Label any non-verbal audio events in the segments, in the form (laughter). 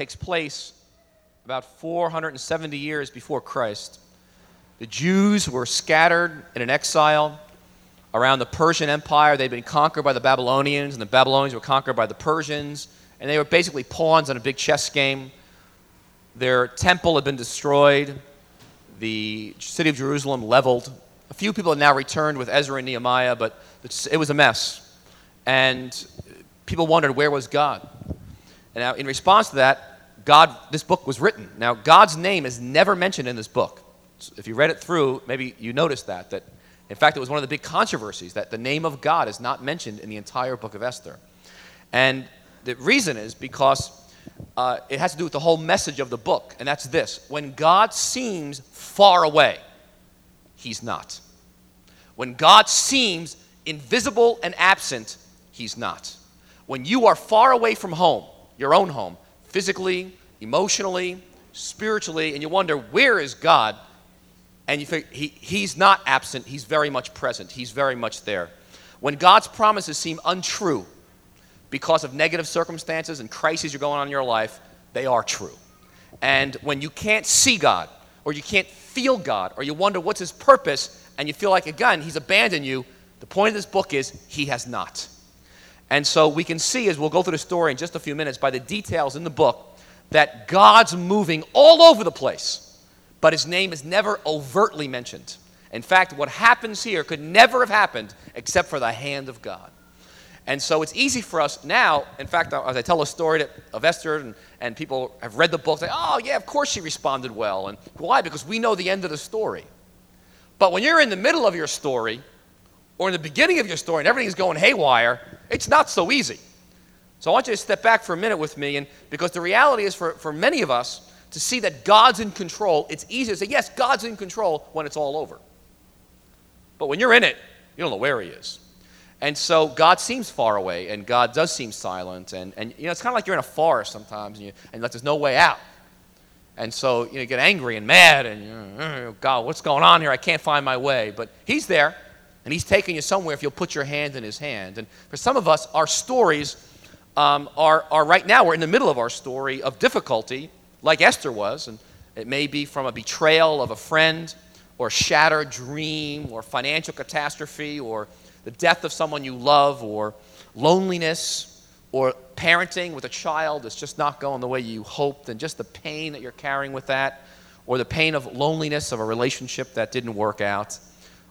takes place about 470 years before Christ. The Jews were scattered in an exile around the Persian Empire. They'd been conquered by the Babylonians, and the Babylonians were conquered by the Persians, and they were basically pawns in a big chess game. Their temple had been destroyed, the city of Jerusalem leveled. A few people had now returned with Ezra and Nehemiah, but it was a mess. And people wondered, where was God? And now, in response to that, God, this book was written. Now, God's name is never mentioned in this book. So if you read it through, maybe you noticed that, that in fact, it was one of the big controversies that the name of God is not mentioned in the entire book of Esther. And the reason is because uh, it has to do with the whole message of the book, and that's this when God seems far away, he's not. When God seems invisible and absent, he's not. When you are far away from home, your own home, physically, emotionally, spiritually, and you wonder, where is God? and you think he, he's not absent, he's very much present, he's very much there. When God's promises seem untrue because of negative circumstances and crises you're going on in your life, they are true. And when you can't see God, or you can't feel God, or you wonder what's his purpose, and you feel like, again, he's abandoned you, the point of this book is he has not. And so we can see, as we'll go through the story in just a few minutes, by the details in the book, that God's moving all over the place but his name is never overtly mentioned. In fact, what happens here could never have happened except for the hand of God. And so it's easy for us now. In fact, as I tell a story of Esther, and, and people have read the book, say, oh, yeah, of course she responded well. And why? Because we know the end of the story. But when you're in the middle of your story, or in the beginning of your story, and everything's going haywire, it's not so easy. So I want you to step back for a minute with me, and because the reality is for, for many of us, to see that God's in control, it's easy to say, yes, God's in control when it's all over. But when you're in it, you don't know where He is. And so God seems far away, and God does seem silent. And, and you know, it's kind of like you're in a forest sometimes, and, you, and like there's no way out. And so you, know, you get angry and mad, and you know, God, what's going on here? I can't find my way. But He's there, and He's taking you somewhere if you'll put your hand in His hand. And for some of us, our stories um, are, are right now, we're in the middle of our story of difficulty, like Esther was, and it may be from a betrayal of a friend, or a shattered dream, or financial catastrophe, or the death of someone you love, or loneliness, or parenting with a child that's just not going the way you hoped, and just the pain that you're carrying with that, or the pain of loneliness of a relationship that didn't work out,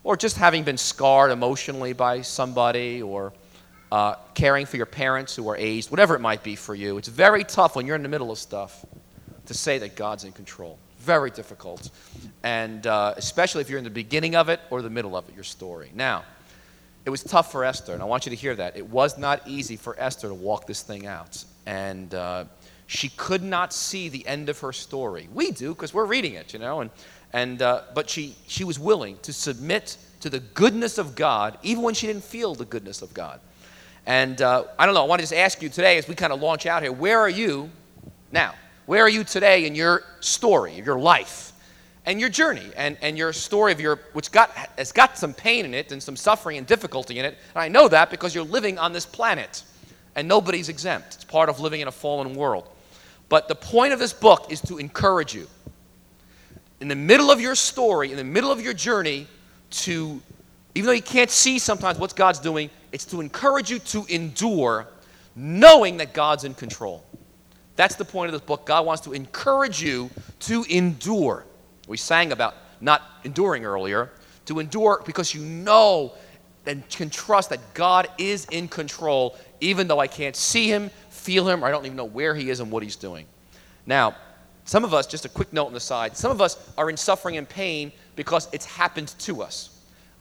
or just having been scarred emotionally by somebody, or uh, caring for your parents who are aged, whatever it might be for you. It's very tough when you're in the middle of stuff to say that God's in control. Very difficult. And uh, especially if you're in the beginning of it or the middle of it, your story. Now, it was tough for Esther, and I want you to hear that. It was not easy for Esther to walk this thing out. And uh, she could not see the end of her story. We do, because we're reading it, you know. And, and, uh, but she, she was willing to submit to the goodness of God, even when she didn't feel the goodness of God. And uh, I don't know, I want to just ask you today as we kind of launch out here where are you now? Where are you today in your story, your life, and your journey, and, and your story of your, which got, has got some pain in it and some suffering and difficulty in it. And I know that because you're living on this planet, and nobody's exempt. It's part of living in a fallen world. But the point of this book is to encourage you. In the middle of your story, in the middle of your journey, to, even though you can't see sometimes what God's doing, it's to encourage you to endure, knowing that God's in control. That's the point of this book. God wants to encourage you to endure. We sang about not enduring earlier, to endure because you know and can trust that God is in control, even though I can't see him, feel him, or I don't even know where he is and what he's doing. Now, some of us, just a quick note on the side, some of us are in suffering and pain because it's happened to us.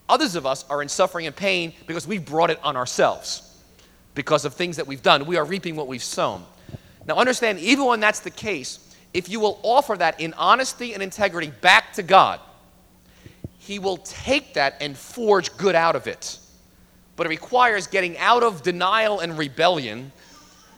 Others of us are in suffering and pain because we've brought it on ourselves because of things that we've done. We are reaping what we've sown. Now, understand, even when that's the case, if you will offer that in honesty and integrity back to God, He will take that and forge good out of it. But it requires getting out of denial and rebellion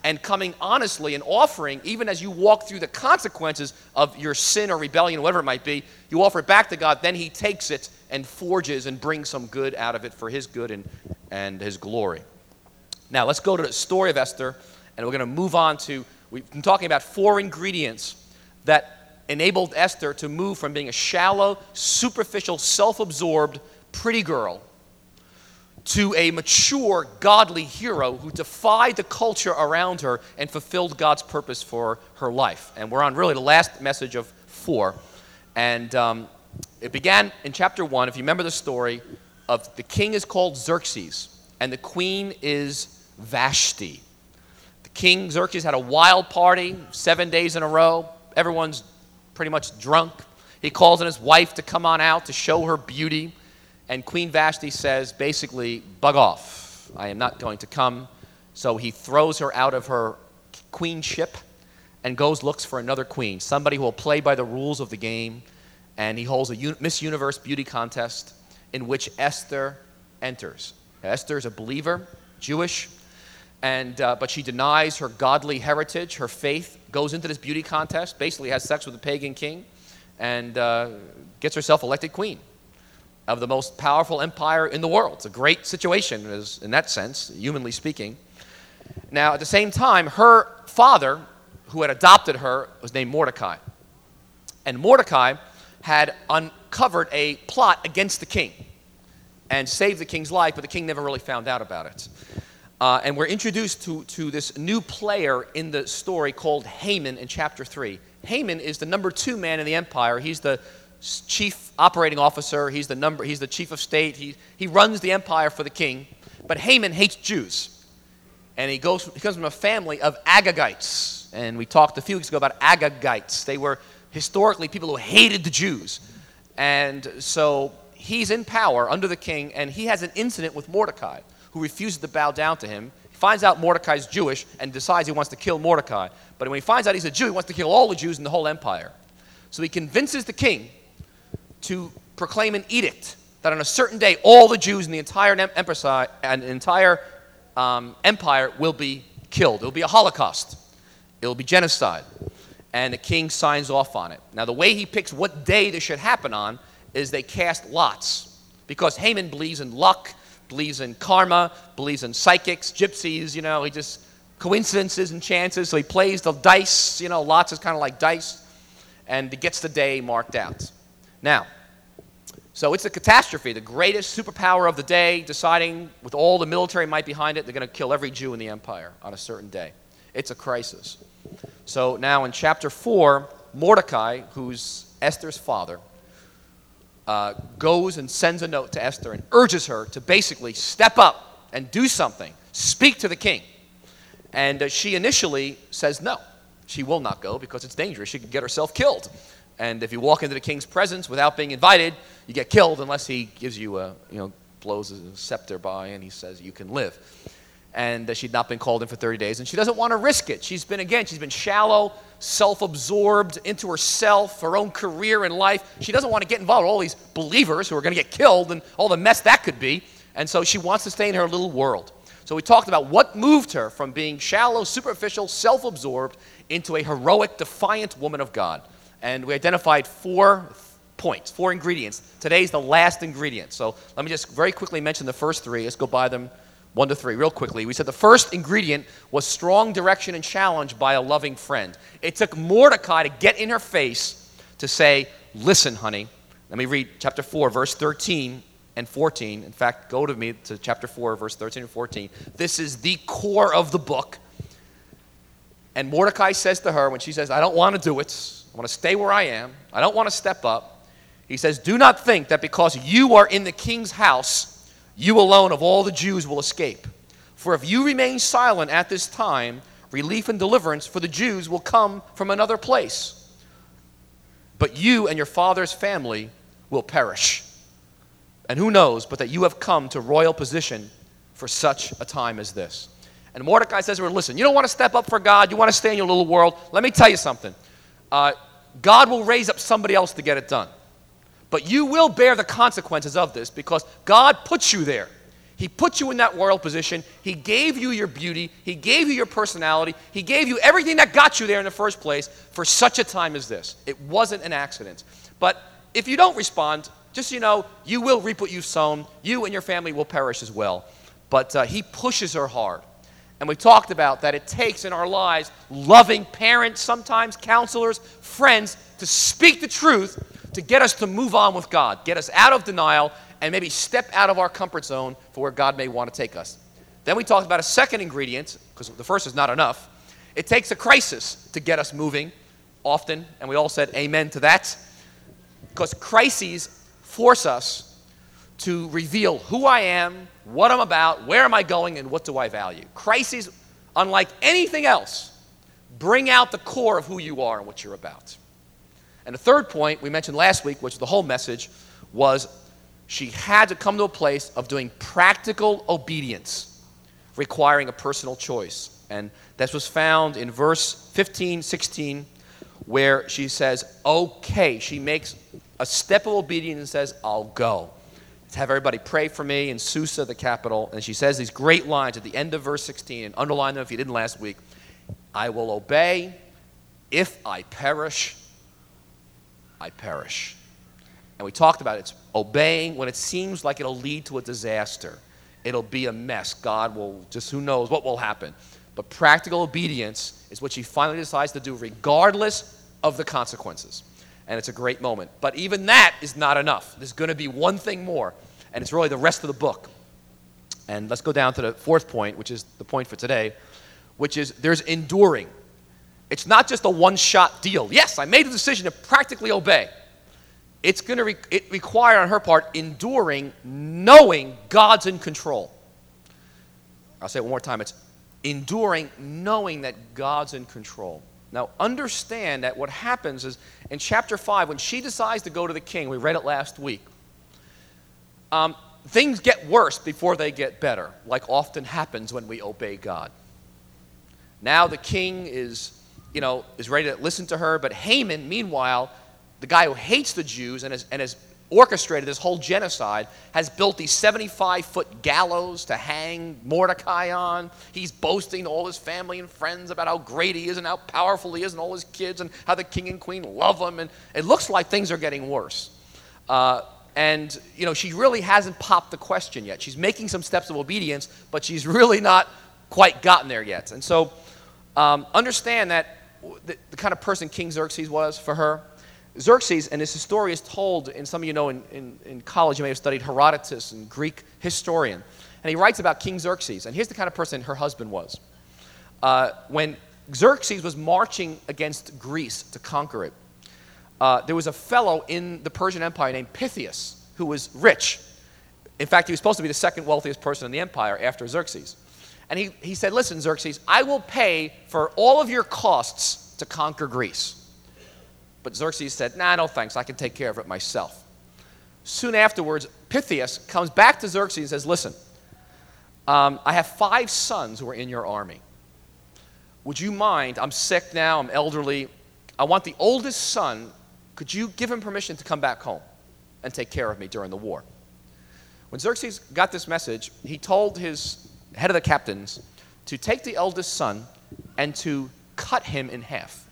and coming honestly and offering, even as you walk through the consequences of your sin or rebellion, whatever it might be, you offer it back to God, then He takes it and forges and brings some good out of it for His good and, and His glory. Now, let's go to the story of Esther, and we're going to move on to We've been talking about four ingredients that enabled Esther to move from being a shallow, superficial, self absorbed, pretty girl to a mature, godly hero who defied the culture around her and fulfilled God's purpose for her life. And we're on really the last message of four. And um, it began in chapter one, if you remember the story, of the king is called Xerxes and the queen is Vashti. The king Xerxes had a wild party seven days in a row. Everyone's pretty much drunk. He calls on his wife to come on out to show her beauty. And Queen Vashti says, basically, bug off. I am not going to come. So he throws her out of her queenship and goes looks for another queen, somebody who will play by the rules of the game. And he holds a Miss Universe beauty contest in which Esther enters. Esther is a believer, Jewish, and, uh, but she denies her godly heritage, her faith, goes into this beauty contest, basically has sex with a pagan king, and uh, gets herself elected queen of the most powerful empire in the world. It's a great situation in that sense, humanly speaking. Now, at the same time, her father, who had adopted her, was named Mordecai. And Mordecai had uncovered a plot against the king and saved the king's life, but the king never really found out about it. Uh, and we're introduced to, to this new player in the story called Haman in chapter 3. Haman is the number two man in the empire. He's the chief operating officer, he's the, number, he's the chief of state, he, he runs the empire for the king. But Haman hates Jews. And he, goes, he comes from a family of Agagites. And we talked a few weeks ago about Agagites. They were historically people who hated the Jews. And so he's in power under the king, and he has an incident with Mordecai, who refuses to bow down to him. He finds out Mordecai's Jewish and decides he wants to kill Mordecai. But when he finds out he's a Jew, he wants to kill all the Jews in the whole empire. So he convinces the king to proclaim an edict that on a certain day, all the Jews in the entire empire, entire um, empire will be killed. It will be a Holocaust. It will be genocide. And the king signs off on it. Now, the way he picks what day this should happen on is they cast lots because Haman believes in luck, believes in karma, believes in psychics, gypsies, you know, he just coincidences and chances. So he plays the dice, you know, lots is kind of like dice, and he gets the day marked out. Now, so it's a catastrophe. The greatest superpower of the day, deciding with all the military might behind it, they're going to kill every Jew in the empire on a certain day. It's a crisis. So now in chapter 4, Mordecai, who's Esther's father, uh, goes and sends a note to Esther and urges her to basically step up and do something, speak to the king. And uh, she initially says no. She will not go because it's dangerous. She could get herself killed. And if you walk into the king's presence without being invited, you get killed unless he gives you a, you know, blows a scepter by and he says you can live. And she'd not been called in for 30 days. And she doesn't want to risk it. She's been again she's been shallow self-absorbed into herself her own career and life. She doesn't want to get involved with all these believers who are going to get killed and all the mess that could be. And so she wants to stay in her little world. So we talked about what moved her from being shallow superficial self-absorbed into a heroic defiant woman of god and we identified four points four ingredients today's the last ingredient so let me just very quickly mention the first three let's go by them one to three, real quickly. We said the first ingredient was strong direction and challenge by a loving friend. It took Mordecai to get in her face to say, Listen, honey. Let me read chapter 4, verse 13 and 14. In fact, go to me to chapter 4, verse 13 and 14. This is the core of the book. And Mordecai says to her, when she says, I don't want to do it, I want to stay where I am, I don't want to step up. He says, Do not think that because you are in the king's house, you alone of all the Jews will escape. For if you remain silent at this time, relief and deliverance for the Jews will come from another place. But you and your father's family will perish. And who knows but that you have come to royal position for such a time as this. And Mordecai says to her, Listen, you don't want to step up for God, you want to stay in your little world. Let me tell you something. Uh, God will raise up somebody else to get it done. But you will bear the consequences of this because God puts you there. He put you in that royal position. He gave you your beauty. He gave you your personality. He gave you everything that got you there in the first place for such a time as this. It wasn't an accident. But if you don't respond, just so you know, you will reap what you've sown. You and your family will perish as well. But uh, he pushes her hard. And we talked about that it takes in our lives loving parents, sometimes counselors, friends, to speak the truth to get us to move on with God, get us out of denial, and maybe step out of our comfort zone for where God may want to take us. Then we talked about a second ingredient, because the first is not enough. It takes a crisis to get us moving often, and we all said amen to that. Because crises force us to reveal who I am, what I'm about, where am I going, and what do I value. Crises, unlike anything else, bring out the core of who you are and what you're about. And the third point we mentioned last week, which the whole message, was she had to come to a place of doing practical obedience, requiring a personal choice. And this was found in verse 15, 16, where she says, okay. She makes a step of obedience and says, I'll go. To have everybody pray for me in Susa, the capital. And she says these great lines at the end of verse 16, and underline them if you didn't last week. I will obey. If I perish, I perish. And we talked about it. It's obeying when it seems like it'll lead to a disaster. It'll be a mess. God will just, who knows what will happen. But practical obedience is what she finally decides to do, regardless of the consequences. And it's a great moment. But even that is not enough. There's going to be one thing more, and it's really the rest of the book. And let's go down to the fourth point, which is the point for today, which is there's enduring. It's not just a one shot deal. Yes, I made a decision to practically obey. It's going to re- it require on her part enduring, knowing God's in control. I'll say it one more time. It's enduring, knowing that God's in control. Now, understand that what happens is in chapter 5, when she decides to go to the king, we read it last week, um, things get worse before they get better, like often happens when we obey God. Now the king is you know, is ready to listen to her. But Haman, meanwhile, the guy who hates the Jews and has, and has orchestrated this whole genocide, has built these 75 foot gallows to hang Mordecai on. He's boasting to all his family and friends about how great he is and how powerful he is and all his kids and how the king and queen love him. And it looks like things are getting worse. Uh, and, you know, she really hasn't popped the question yet. She's making some steps of obedience, but she's (laughs) really not quite gotten there yet. And so um, understand that the, the, kind of person King Xerxes was for her. Xerxes, and his story is told, and some of you know in, in, in college you may have studied Herodotus and Greek historian. And he writes about King Xerxes. And here's the kind of person her husband was. Uh, when Xerxes was marching against Greece to conquer it, uh, there was a fellow in the Persian Empire named Pythias who was rich. In fact, he was supposed to be the second wealthiest person in the empire after Xerxes. And he, he said, Listen, Xerxes, I will pay for all of your costs to conquer Greece. But Xerxes said, Nah, no thanks. I can take care of it myself. Soon afterwards, Pythias comes back to Xerxes and says, Listen, um, I have five sons who are in your army. Would you mind? I'm sick now, I'm elderly. I want the oldest son, could you give him permission to come back home and take care of me during the war? When Xerxes got this message, he told his head of the captains, to take the eldest son and to cut him in half.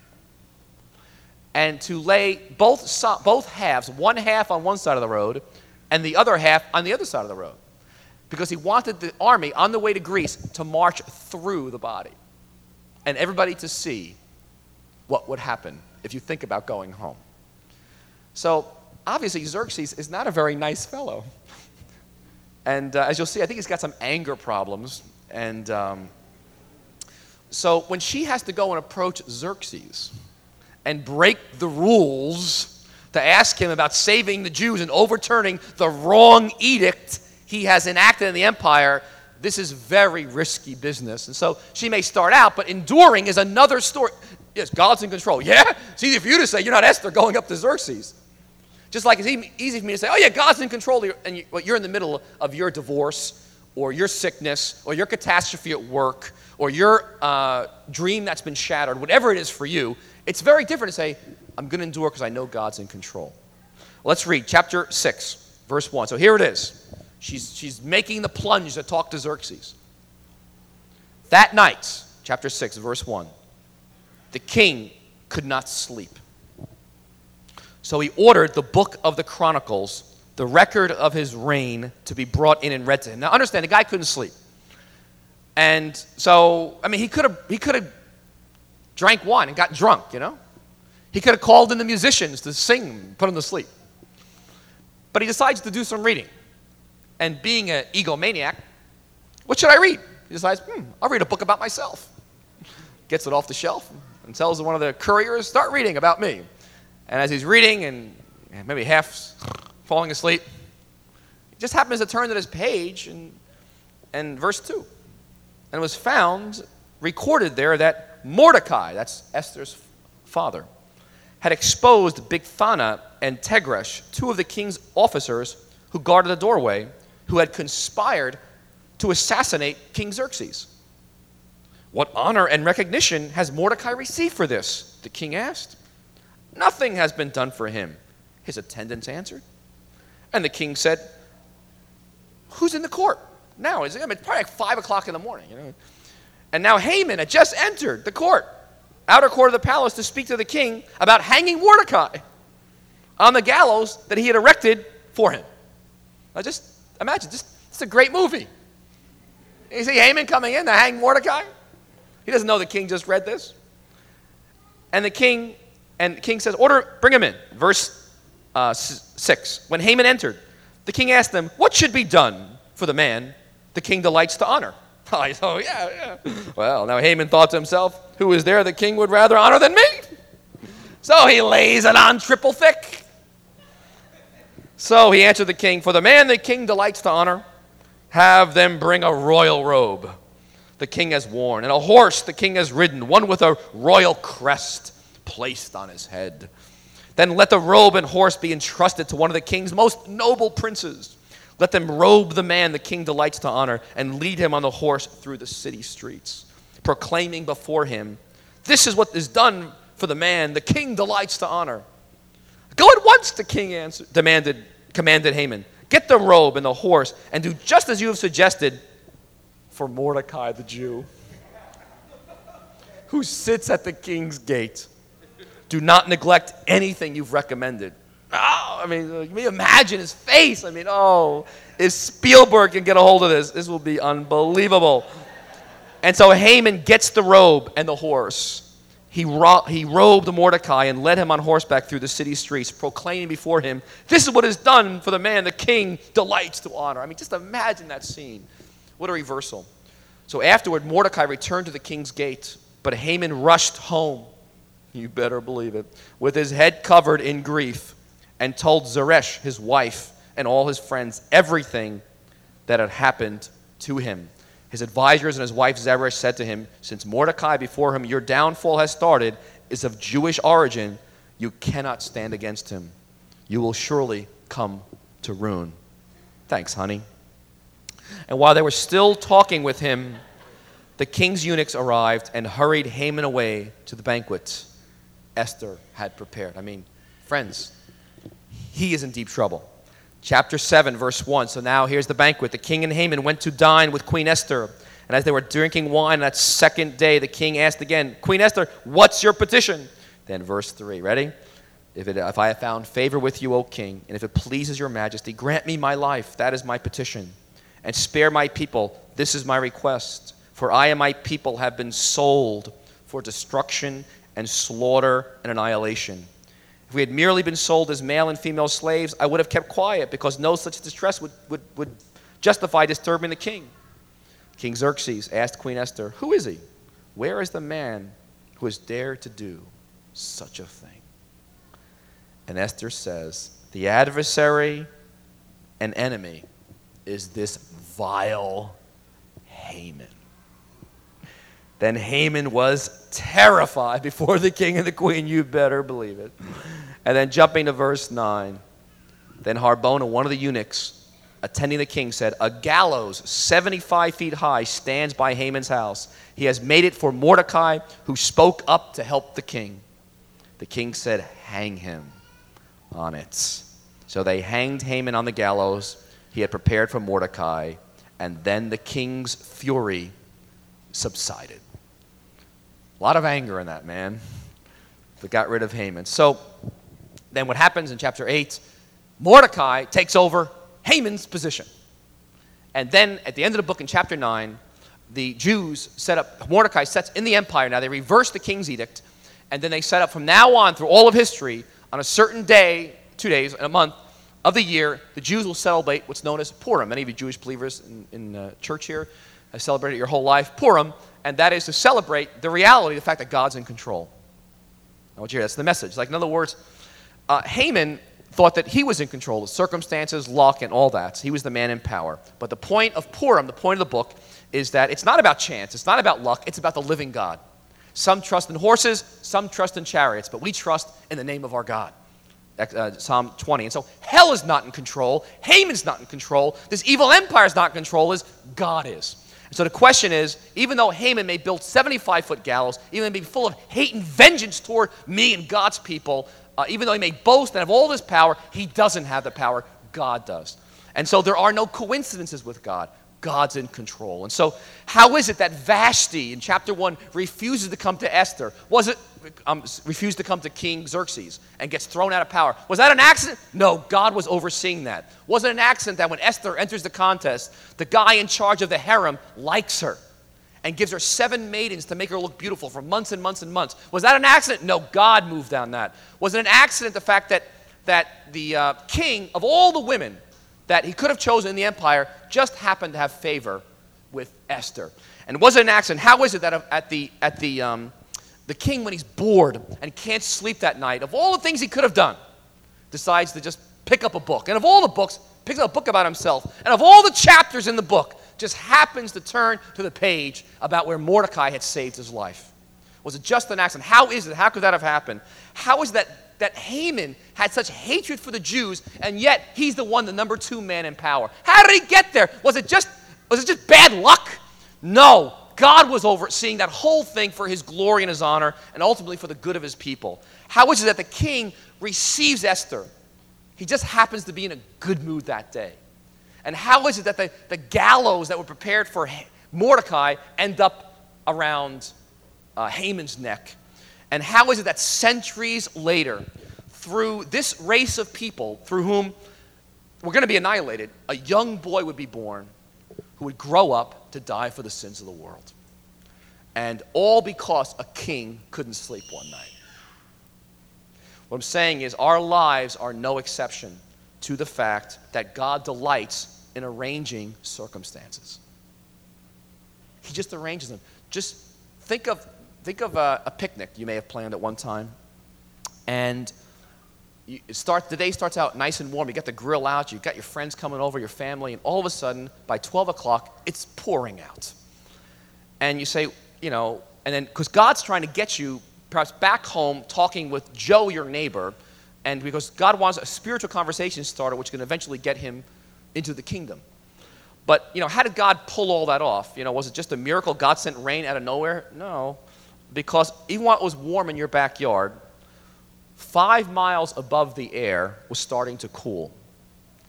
And to lay both, so, both halves, one half on one side of the road and the other half on the other side of the road. Because he wanted the army on the way to Greece to march through the body and everybody to see what would happen if you think about going home. So, obviously, Xerxes is not a very nice fellow. (laughs) And uh, as you'll see, I think he's got some anger problems. And um, so when she has to go and approach Xerxes and break the rules to ask him about saving the Jews and overturning the wrong edict he has enacted in the empire, this is very risky business. And so she may start out, but enduring is another story. Yes, God's in control. Yeah? It's easy for you to say you're not Esther going up to Xerxes. Just like it's easy for me to say, oh, yeah, God's in control, and you're in the middle of your divorce or your sickness or your catastrophe at work or your uh, dream that's been shattered, whatever it is for you, it's very different to say, I'm going to endure because I know God's in control. Let's read chapter 6, verse 1. So here it is. She's, she's making the plunge to talk to Xerxes. That night, chapter 6, verse 1, the king could not sleep. So he ordered the book of the Chronicles, the record of his reign, to be brought in and read to him. Now understand, the guy couldn't sleep. And so, I mean, he could have he could have drank wine and got drunk, you know. He could have called in the musicians to sing, put him to sleep. But he decides to do some reading. And being an egomaniac, what should I read? He decides, hmm, I'll read a book about myself. Gets it off the shelf and tells one of the couriers, start reading about me. And as he's reading and maybe half falling asleep, he just happens to turn to this page and, and verse 2. And it was found, recorded there, that Mordecai, that's Esther's father, had exposed Bigthana and Teresh, two of the king's officers who guarded the doorway, who had conspired to assassinate King Xerxes. What honor and recognition has Mordecai received for this? The king asked. Nothing has been done for him, his attendants answered. And the king said, Who's in the court? Now, it's probably like 5 o'clock in the morning. You know? And now Haman had just entered the court, outer court of the palace, to speak to the king about hanging Mordecai on the gallows that he had erected for him. Now, just imagine, just, it's a great movie. You see Haman coming in to hang Mordecai? He doesn't know the king just read this. And the king, and the king says, Order, bring him in. Verse uh, 6. When Haman entered, the king asked them, What should be done for the man the king delights to honor? (laughs) Oh, yeah, yeah. Well, now Haman thought to himself, Who is there the king would rather honor than me? So he lays it on triple thick. So he answered the king, For the man the king delights to honor, have them bring a royal robe the king has worn, and a horse the king has ridden, one with a royal crest placed on his head. Then let the robe and horse be entrusted to one of the king's most noble princes. Let them robe the man the king delights to honor and lead him on the horse through the city streets, proclaiming before him, This is what is done for the man the king delights to honor. Go at once, the king answered, demanded, commanded Haman. Get the robe and the horse and do just as you have suggested for Mordecai the Jew, who sits at the king's gate. Do not neglect anything you've recommended. Oh, I mean, can you imagine his face? I mean, oh, if Spielberg can get a hold of this, this will be unbelievable. And so Haman gets the robe and the horse. He, ro- he robed Mordecai and led him on horseback through the city streets, proclaiming before him, This is what is done for the man the king delights to honor. I mean, just imagine that scene. What a reversal. So afterward, Mordecai returned to the king's gate, but Haman rushed home, you better believe it, with his head covered in grief, and told Zeresh, his wife, and all his friends everything that had happened to him. His advisors and his wife Zeresh said to him, Since Mordecai, before whom your downfall has started, is of Jewish origin, you cannot stand against him. You will surely come to ruin. Thanks, honey. And while they were still talking with him, the king's eunuchs arrived and hurried Haman away to the banquet Esther had prepared. I mean, friends, he is in deep trouble. Chapter 7, verse 1. So now here's the banquet. The king and Haman went to dine with Queen Esther. And as they were drinking wine that second day, the king asked again, Queen Esther, what's your petition? Then, verse 3. Ready? If, it, if I have found favor with you, O king, and if it pleases your majesty, grant me my life. That is my petition and spare my people. This is my request. For I and my people have been sold for destruction and slaughter and annihilation. If we had merely been sold as male and female slaves, I would have kept quiet because no such distress would, would, would justify disturbing the king. King Xerxes asked Queen Esther, Who is he? Where is the man who has dared to do such a thing? And Esther says, The adversary and enemy is this vile Haman. Then Haman was terrified before the king and the queen. You better believe it. And then jumping to verse 9. Then Harbona, one of the eunuchs attending the king, said, A gallows 75 feet high stands by Haman's house. He has made it for Mordecai, who spoke up to help the king. The king said, Hang him on it. So they hanged Haman on the gallows he had prepared for Mordecai, and then the king's fury subsided. A lot of anger in that man that got rid of Haman. So then what happens in chapter 8? Mordecai takes over Haman's position. And then at the end of the book in chapter 9, the Jews set up, Mordecai sets in the empire now, they reverse the king's edict, and then they set up from now on through all of history, on a certain day, two days, in a month of the year, the Jews will celebrate what's known as Purim. Many of you Jewish believers in, in uh, church here have celebrated your whole life Purim, and that is to celebrate the reality, the fact that God's in control. I want you to hear that's the message. Like, in other words, uh, Haman thought that he was in control of circumstances, luck, and all that. He was the man in power. But the point of Purim, the point of the book, is that it's not about chance, it's not about luck, it's about the living God. Some trust in horses, some trust in chariots, but we trust in the name of our God. Uh, Psalm 20. And so hell is not in control. Haman's not in control. This evil empire is not in control, as God is. And so the question is even though Haman may build 75 foot gallows, even may be full of hate and vengeance toward me and God's people, uh, even though he may boast and have all this power, he doesn't have the power. God does. And so there are no coincidences with God. God's in control. And so, how is it that Vashti in chapter 1 refuses to come to Esther? Was it um, refused to come to King Xerxes and gets thrown out of power? Was that an accident? No, God was overseeing that. Was it an accident that when Esther enters the contest, the guy in charge of the harem likes her and gives her seven maidens to make her look beautiful for months and months and months? Was that an accident? No, God moved on that. Was it an accident the fact that, that the uh, king of all the women that he could have chosen in the empire just happened to have favor with Esther. And was it an accident? How is it that at the, at the, um, the king, when he's bored and can't sleep that night, of all the things he could have done, decides to just pick up a book? And of all the books, picks up a book about himself. And of all the chapters in the book, just happens to turn to the page about where Mordecai had saved his life. Was it just an accident? How is it? How could that have happened? How is that that Haman had such hatred for the Jews, and yet he's the one, the number two man in power. How did he get there? Was it just, was it just bad luck? No. God was overseeing that whole thing for his glory and his honor, and ultimately for the good of his people. How is it that the king receives Esther? He just happens to be in a good mood that day. And how is it that the, the gallows that were prepared for Mordecai end up around uh, Haman's neck? And how is it that centuries later, through this race of people through whom we're going to be annihilated, a young boy would be born who would grow up to die for the sins of the world? And all because a king couldn't sleep one night. What I'm saying is, our lives are no exception to the fact that God delights in arranging circumstances. He just arranges them. Just think of think of a, a picnic you may have planned at one time. And you start, the day starts out nice and warm. You got the grill out, you've got your friends coming over, your family, and all of a sudden, by 12 o'clock, it's pouring out. And you say, you know, and then, because God's trying to get you perhaps back home talking with Joe, your neighbor, and because God wants a spiritual conversation started, which can eventually get him into the kingdom. But, you know, how did God pull all that off? You know, was it just a miracle? God sent rain out of nowhere? No because even while it was warm in your backyard, five miles above the air was starting to cool.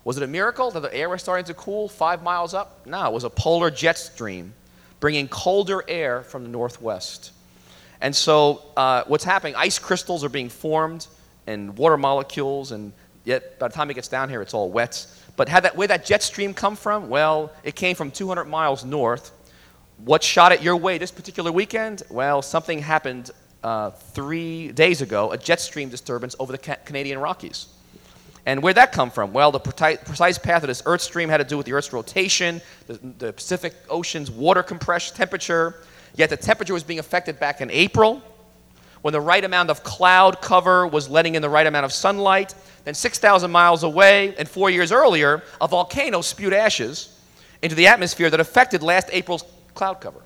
Was it a miracle that the air was starting to cool five miles up? No, it was a polar jet stream bringing colder air from the northwest. And so, uh, what's happening? Ice crystals are being formed and water molecules, and yet by the time it gets down here, it's all wet. But that, where that jet stream come from? Well, it came from 200 miles north what shot it your way this particular weekend? Well, something happened uh, three days ago, a jet stream disturbance over the ca- Canadian Rockies. And where'd that come from? Well, the precise path of this Earth stream had to do with the Earth's rotation, the, the Pacific Ocean's water compression temperature. Yet the temperature was being affected back in April when the right amount of cloud cover was letting in the right amount of sunlight. Then 6,000 miles away, and four years earlier, a volcano spewed ashes into the atmosphere that affected last April's cloud cover.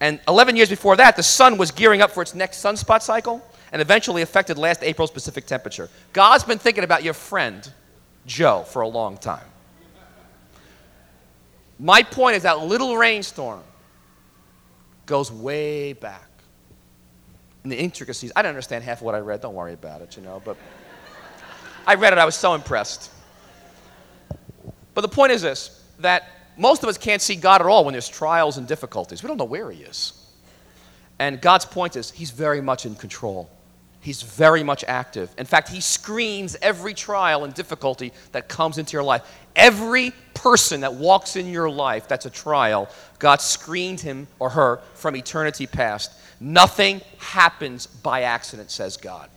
And 11 years before that, the sun was gearing up for its next sunspot cycle and eventually affected last April's Pacific temperature. God's been thinking about your friend, Joe, for a long time. My point is that little rainstorm goes way back in the intricacies. I don't understand half of what I read. Don't worry about it, you know. But I read it. I was so impressed. But the point is this: that most of us can't see God at all when there's trials and difficulties. We don't know where He is. And God's point is, He's very much in control. He's very much active. In fact, he screens every trial and difficulty that comes into your life. Every person that walks in your life that's a trial, God screened him or her from eternity past. Nothing happens by accident, says God.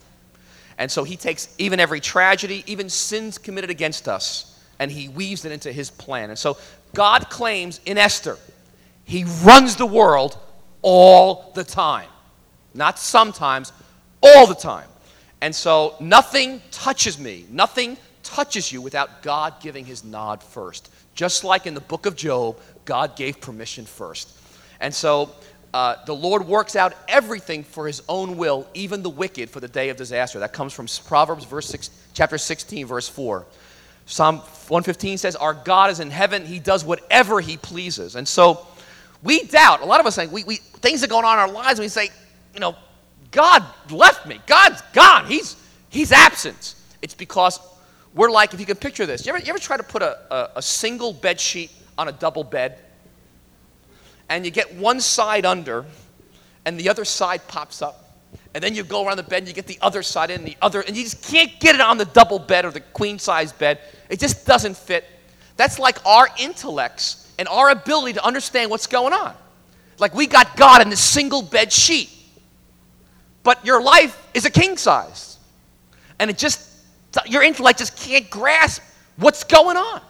And so he takes even every tragedy, even sins committed against us, and he weaves it into his plan. And so God claims in Esther, he runs the world all the time. Not sometimes, all the time. And so nothing touches me, nothing touches you without God giving his nod first. Just like in the book of Job, God gave permission first. And so uh, the Lord works out everything for his own will, even the wicked for the day of disaster. That comes from Proverbs verse six, chapter 16, verse 4. Psalm 115 says, Our God is in heaven, he does whatever he pleases. And so we doubt, a lot of us think, we, we, things are going on in our lives, and we say, you know, God left me. God's gone. He's, he's absent. It's because we're like, if you can picture this, you ever, you ever try to put a, a, a single bed sheet on a double bed? And you get one side under, and the other side pops up. And then you go around the bed and you get the other side in, the other, and you just can't get it on the double bed or the queen size bed. It just doesn't fit. That's like our intellects and our ability to understand what's going on. Like we got God in this single bed sheet but your life is a king size. And it just, your intellect just can't grasp what's going on.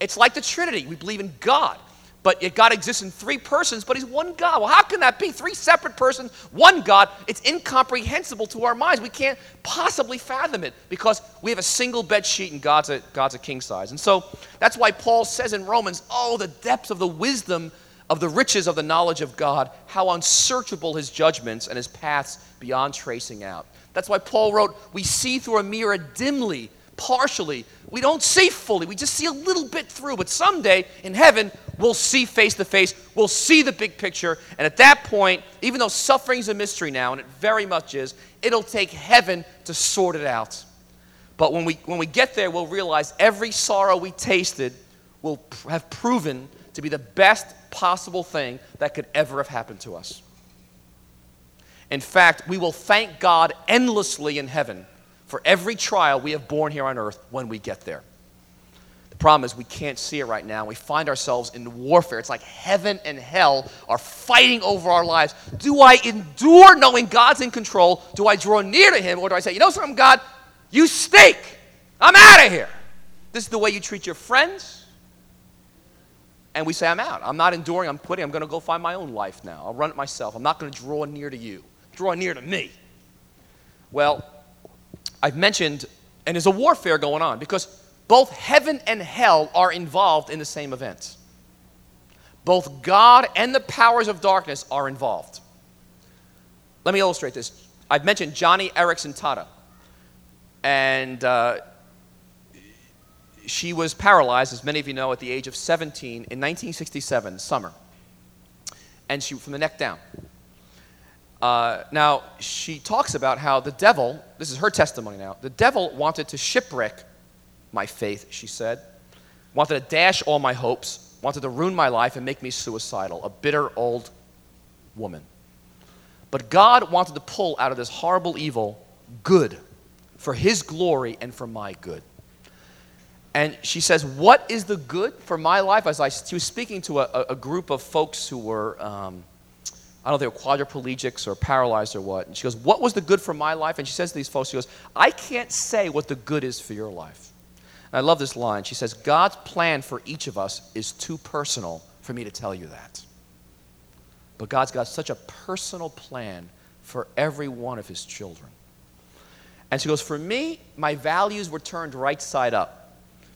It's like the Trinity. We believe in God, but yet God exists in three persons, but He's one God. Well, how can that be? Three separate persons, one God. It's incomprehensible to our minds. We can't possibly fathom it because we have a single bed sheet and God's a, God's a king size. And so that's why Paul says in Romans, oh, the depths of the wisdom of the riches of the knowledge of God, how unsearchable his judgments and his paths beyond tracing out. That's why Paul wrote, We see through a mirror dimly, partially. We don't see fully, we just see a little bit through. But someday in heaven, we'll see face to face, we'll see the big picture. And at that point, even though suffering is a mystery now, and it very much is, it'll take heaven to sort it out. But when we, when we get there, we'll realize every sorrow we tasted will have proven to be the best possible thing that could ever have happened to us. In fact, we will thank God endlessly in heaven for every trial we have borne here on earth when we get there. The problem is we can't see it right now. We find ourselves in warfare. It's like heaven and hell are fighting over our lives. Do I endure knowing God's in control? Do I draw near to Him? Or do I say, you know something, God, you stink. I'm out of here. This is the way you treat your friends and we say, I'm out. I'm not enduring. I'm quitting. I'm going to go find my own life now. I'll run it myself. I'm not going to draw near to you. Draw near to me. Well, I've mentioned, and there's a warfare going on because both heaven and hell are involved in the same event. Both God and the powers of darkness are involved. Let me illustrate this. I've mentioned Joni Eareckson Tada. And uh, she was paralyzed, as many of you know, at the age of 17 in 1967, summer. And she, from the neck down. Uh, now, she talks about how the devil, this is her testimony now, the devil wanted to shipwreck my faith, she said, wanted to dash all my hopes, wanted to ruin my life and make me suicidal, a bitter old woman. But God wanted to pull out of this horrible evil good for his glory and for my good. And she says, What is the good for my life? As I, she was speaking to a, a group of folks who were, um, I don't know, if they were quadriplegics or paralyzed or what. And she goes, What was the good for my life? And she says to these folks, She goes, I can't say what the good is for your life. And I love this line. She says, God's plan for each of us is too personal for me to tell you that. But God's got such a personal plan for every one of his children. And she goes, For me, my values were turned right side up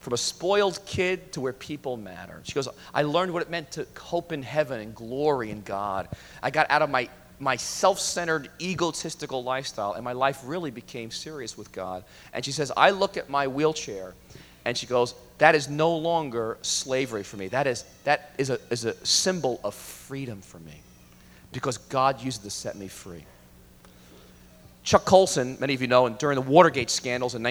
from a spoiled kid to where people matter. She goes, I learned what it meant to hope in heaven and glory in God. I got out of my, my self centered, egotistical lifestyle, and my life really became serious with God. And she says, I look at my wheelchair, and she goes, That is no longer slavery for me. That is, that is, a, is a symbol of freedom for me because God used it to set me free. Chuck Colson, many of you know, and during the Watergate scandals in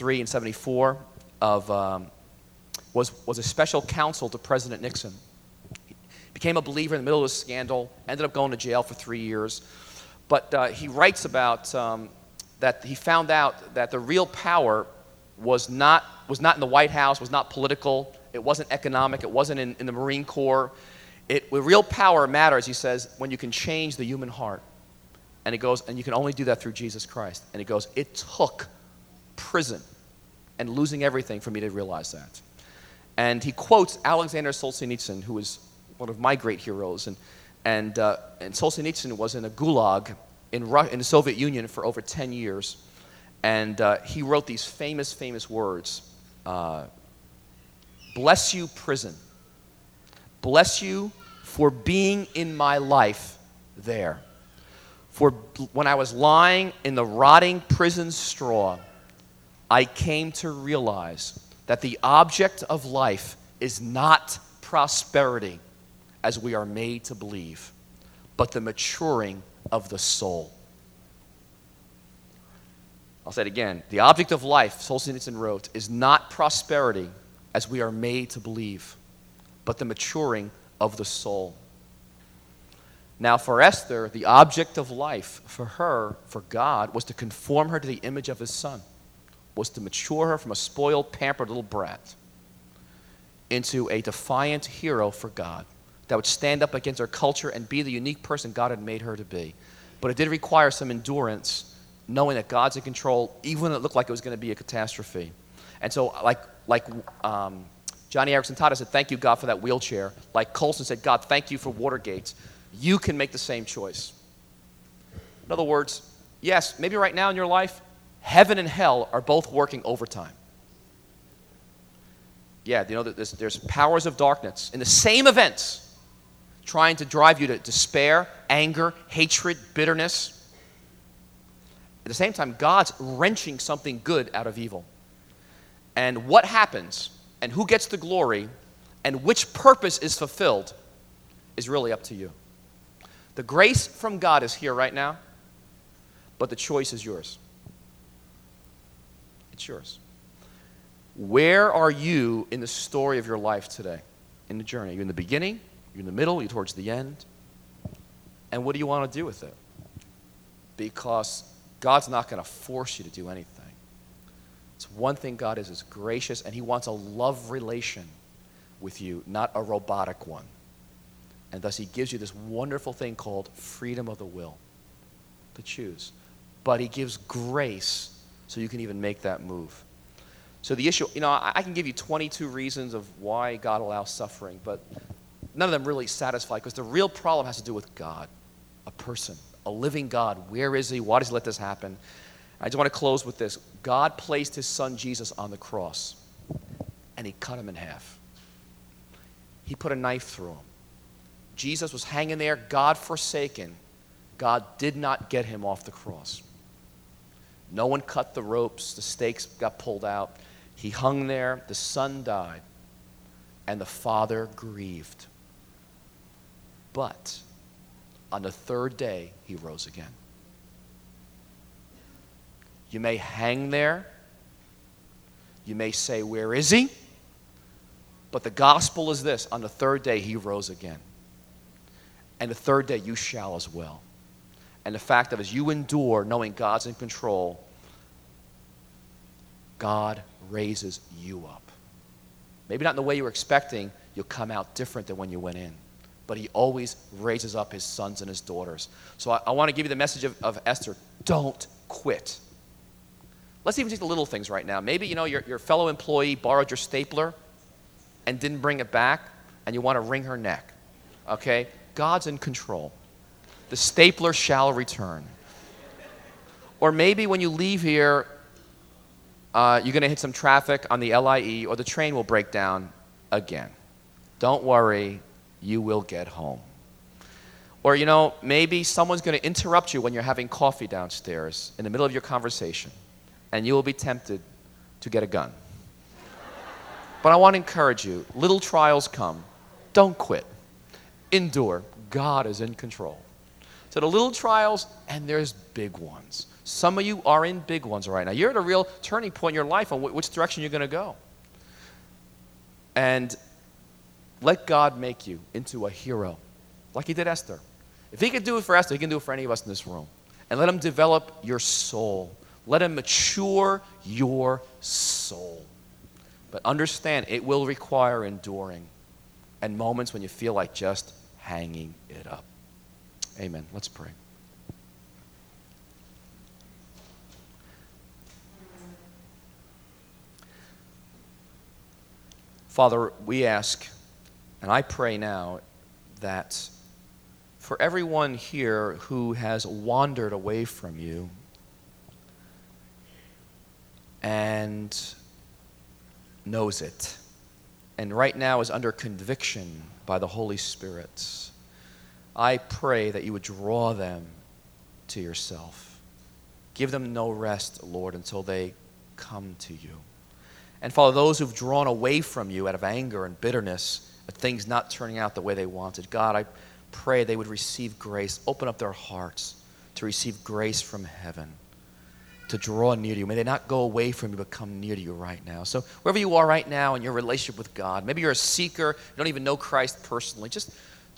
1973 and 74, of, um, was, was a special counsel to President Nixon. He became a believer in the middle of a scandal, ended up going to jail for three years. But uh, he writes about um, that he found out that the real power was not, was not in the White House, was not political, it wasn't economic, it wasn't in, in the Marine Corps. It, the real power matters, he says, when you can change the human heart. And he goes, and you can only do that through Jesus Christ. And he goes, it took prison and losing everything for me to realize that. And he quotes Alexander Solzhenitsyn, who is one of my great heroes. And, and, uh, and Solzhenitsyn was in a gulag in, Ru- in the Soviet Union for over 10 years. And uh, he wrote these famous, famous words uh, Bless you, prison. Bless you for being in my life there. For when I was lying in the rotting prison straw, I came to realize that the object of life is not prosperity, as we are made to believe, but the maturing of the soul. I'll say it again. The object of life, Solzhenitsyn wrote, is not prosperity, as we are made to believe, but the maturing of the soul. Now, for Esther, the object of life for her, for God, was to conform her to the image of his son, was to mature her from a spoiled, pampered little brat into a defiant hero for God that would stand up against her culture and be the unique person God had made her to be. But it did require some endurance, knowing that God's in control, even when it looked like it was going to be a catastrophe. And so, like, like um, Joni Eareckson Tada said, Thank you, God, for that wheelchair. Like Colson said, God, thank you for Watergate you can make the same choice. In other words, yes, maybe right now in your life, heaven and hell are both working overtime. Yeah, you know, there's, there's powers of darkness in the same events trying to drive you to despair, anger, hatred, bitterness. At the same time, God's wrenching something good out of evil. And what happens, and who gets the glory, and which purpose is fulfilled, is really up to you. The grace from God is here right now, but the choice is yours. It's yours. Where are you in the story of your life today? In the journey? Are you in the beginning? You're in the middle? You're towards the end? And what do you want to do with it? Because God's not going to force you to do anything. It's one thing God is is gracious, and He wants a love relation with you, not a robotic one. And thus, he gives you this wonderful thing called freedom of the will to choose. But he gives grace so you can even make that move. So, the issue, you know, I, I can give you 22 reasons of why God allows suffering, but none of them really satisfy because the real problem has to do with God, a person, a living God. Where is he? Why does he let this happen? I just want to close with this God placed his son Jesus on the cross, and he cut him in half. He put a knife through him. Jesus was hanging there, God forsaken. God did not get him off the cross. No one cut the ropes, the stakes got pulled out. He hung there, the son died, and the father grieved. But on the third day, he rose again. You may hang there. You may say, Where is he? But the gospel is this on the third day, he rose again. And the third day you shall as well. And the fact of as you endure, knowing God's in control, God raises you up. Maybe not in the way you were expecting, you'll come out different than when you went in. But he always raises up his sons and his daughters. So I, I want to give you the message of, of Esther don't quit. Let's even take the little things right now. Maybe you know your, your fellow employee borrowed your stapler and didn't bring it back, and you want to wring her neck. Okay? God's in control. The stapler shall return. Or maybe when you leave here, uh, you're going to hit some traffic on the LIE or the train will break down again. Don't worry, you will get home. Or, you know, maybe someone's going to interrupt you when you're having coffee downstairs in the middle of your conversation, and you will be tempted to get a gun. But I want to encourage you little trials come, don't quit endure. God is in control. So the little trials, and there's big ones. Some of you are in big ones right now. You're at a real turning point in your life on which direction you're going to go. And let God make you into a hero, like He did Esther. If He can do it for Esther, He can do it for any of us in this room. And let Him develop your soul. Let Him mature your soul. But understand, it will require enduring and moments when you feel like just hanging it up. Amen. Let's pray. Father, we ask, and I pray now, that for everyone here who has wandered away from you and knows it, and right now is under conviction by the Holy Spirit, I pray that you would draw them to yourself. Give them no rest, Lord, until they come to you. And Father, those who've drawn away from you out of anger and bitterness at things not turning out the way they wanted, God, I pray they would receive grace. Open up their hearts to receive grace from heaven, to draw near to you. May they not go away from you, but come near to you right now. So, wherever you are right now in your relationship with God, maybe you're a seeker, you don't even know Christ personally, just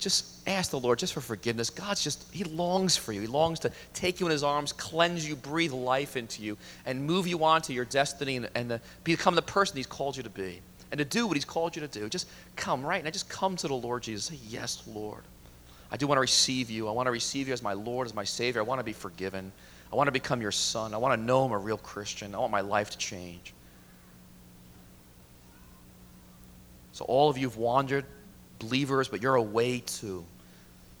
just ask the Lord just for forgiveness. God's just, He longs for you. He longs to take you in His arms, cleanse you, breathe life into you, and move you on to your destiny and, and the, become the person He's called you to be and to do what He's called you to do. Just come right now. Just come to the Lord Jesus. Say, Yes, Lord. I do want to receive you. I want to receive you as my Lord, as my Savior. I want to be forgiven. I want to become your son. I want to know I'm a real Christian. I want my life to change. So, all of you have wandered believers, but you're away too.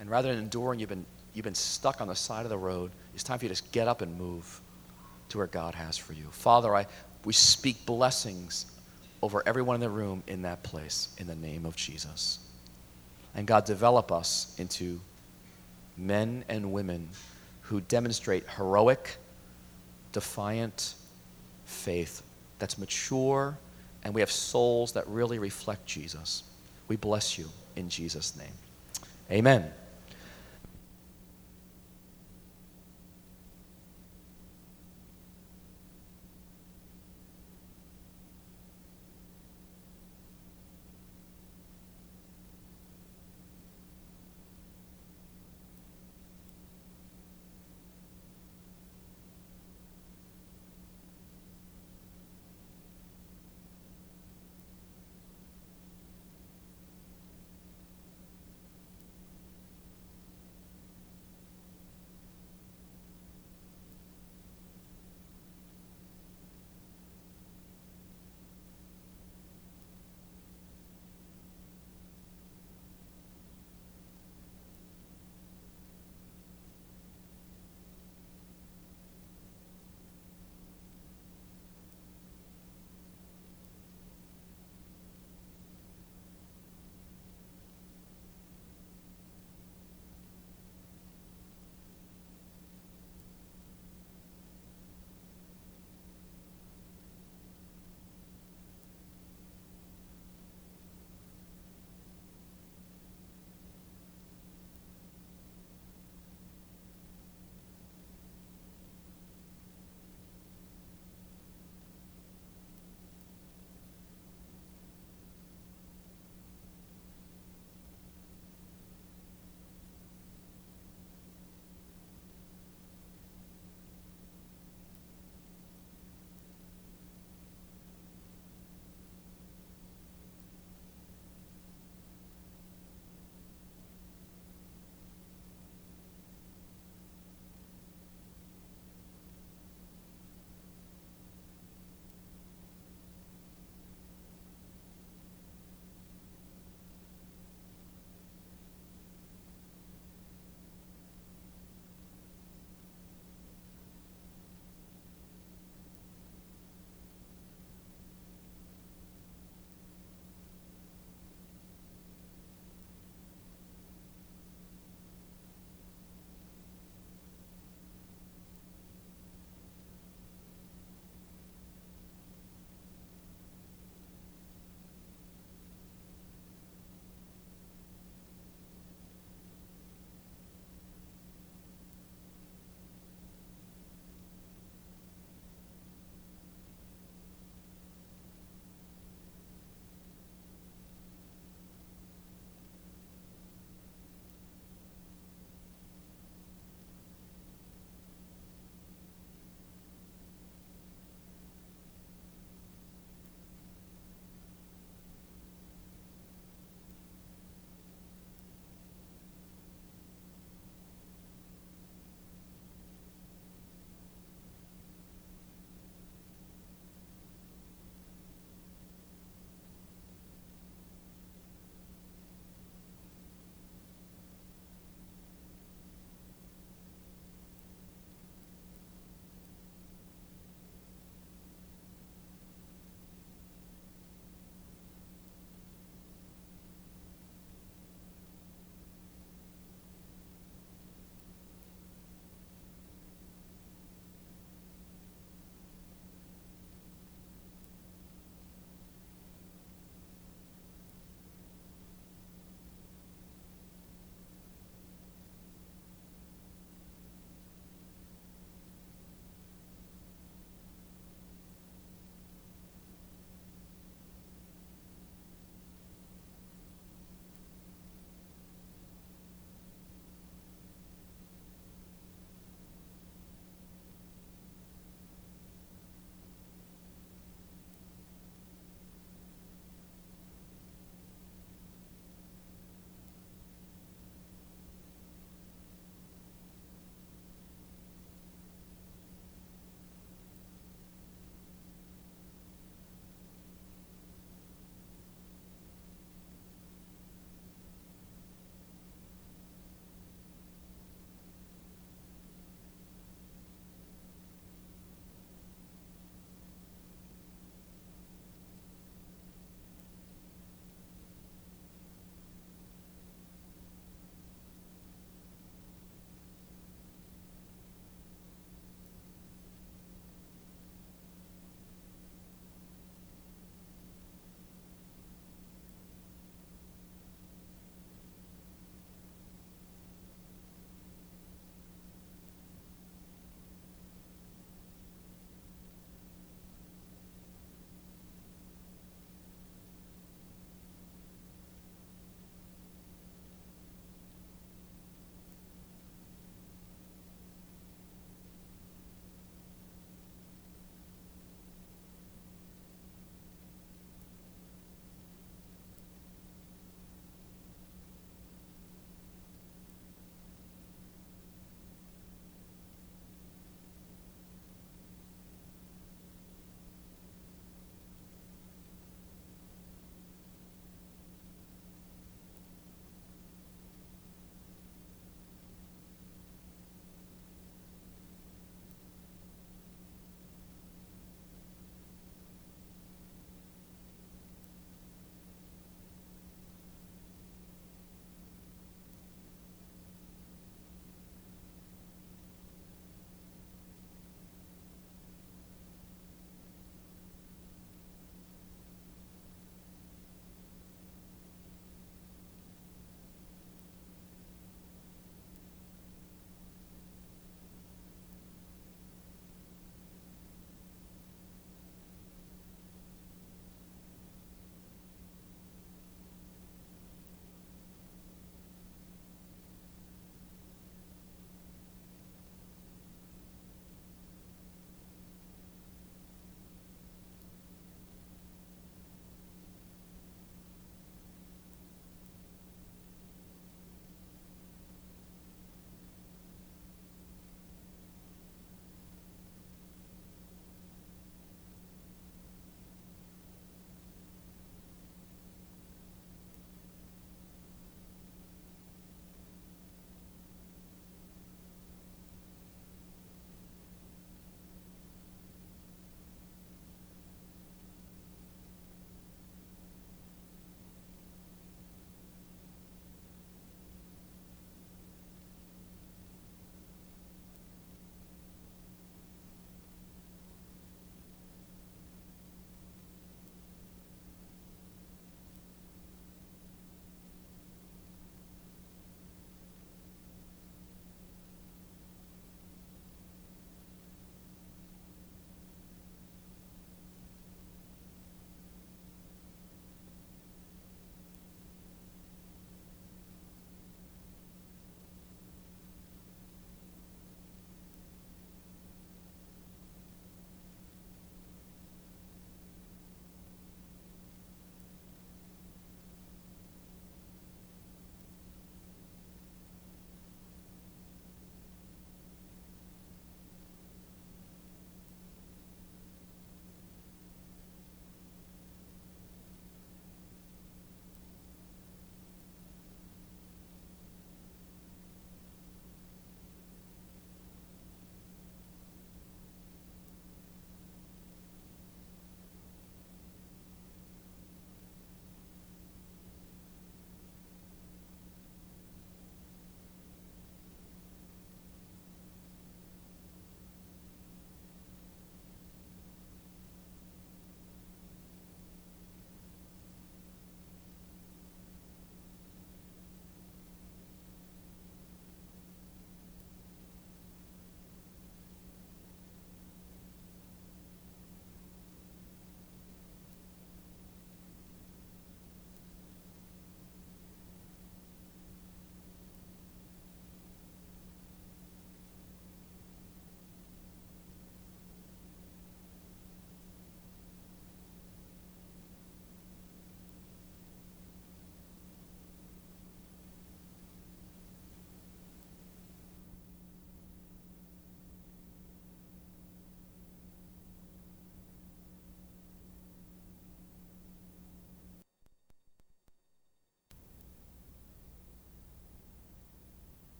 And rather than enduring, you've been, you've been stuck on the side of the road. It's time for you to get up and move to where God has for you. Father, I, we speak blessings over everyone in the room in that place in the name of Jesus. And God, develop us into men and women who demonstrate heroic, defiant faith that's mature, and we have souls that really reflect Jesus. We bless you in Jesus' name. Amen.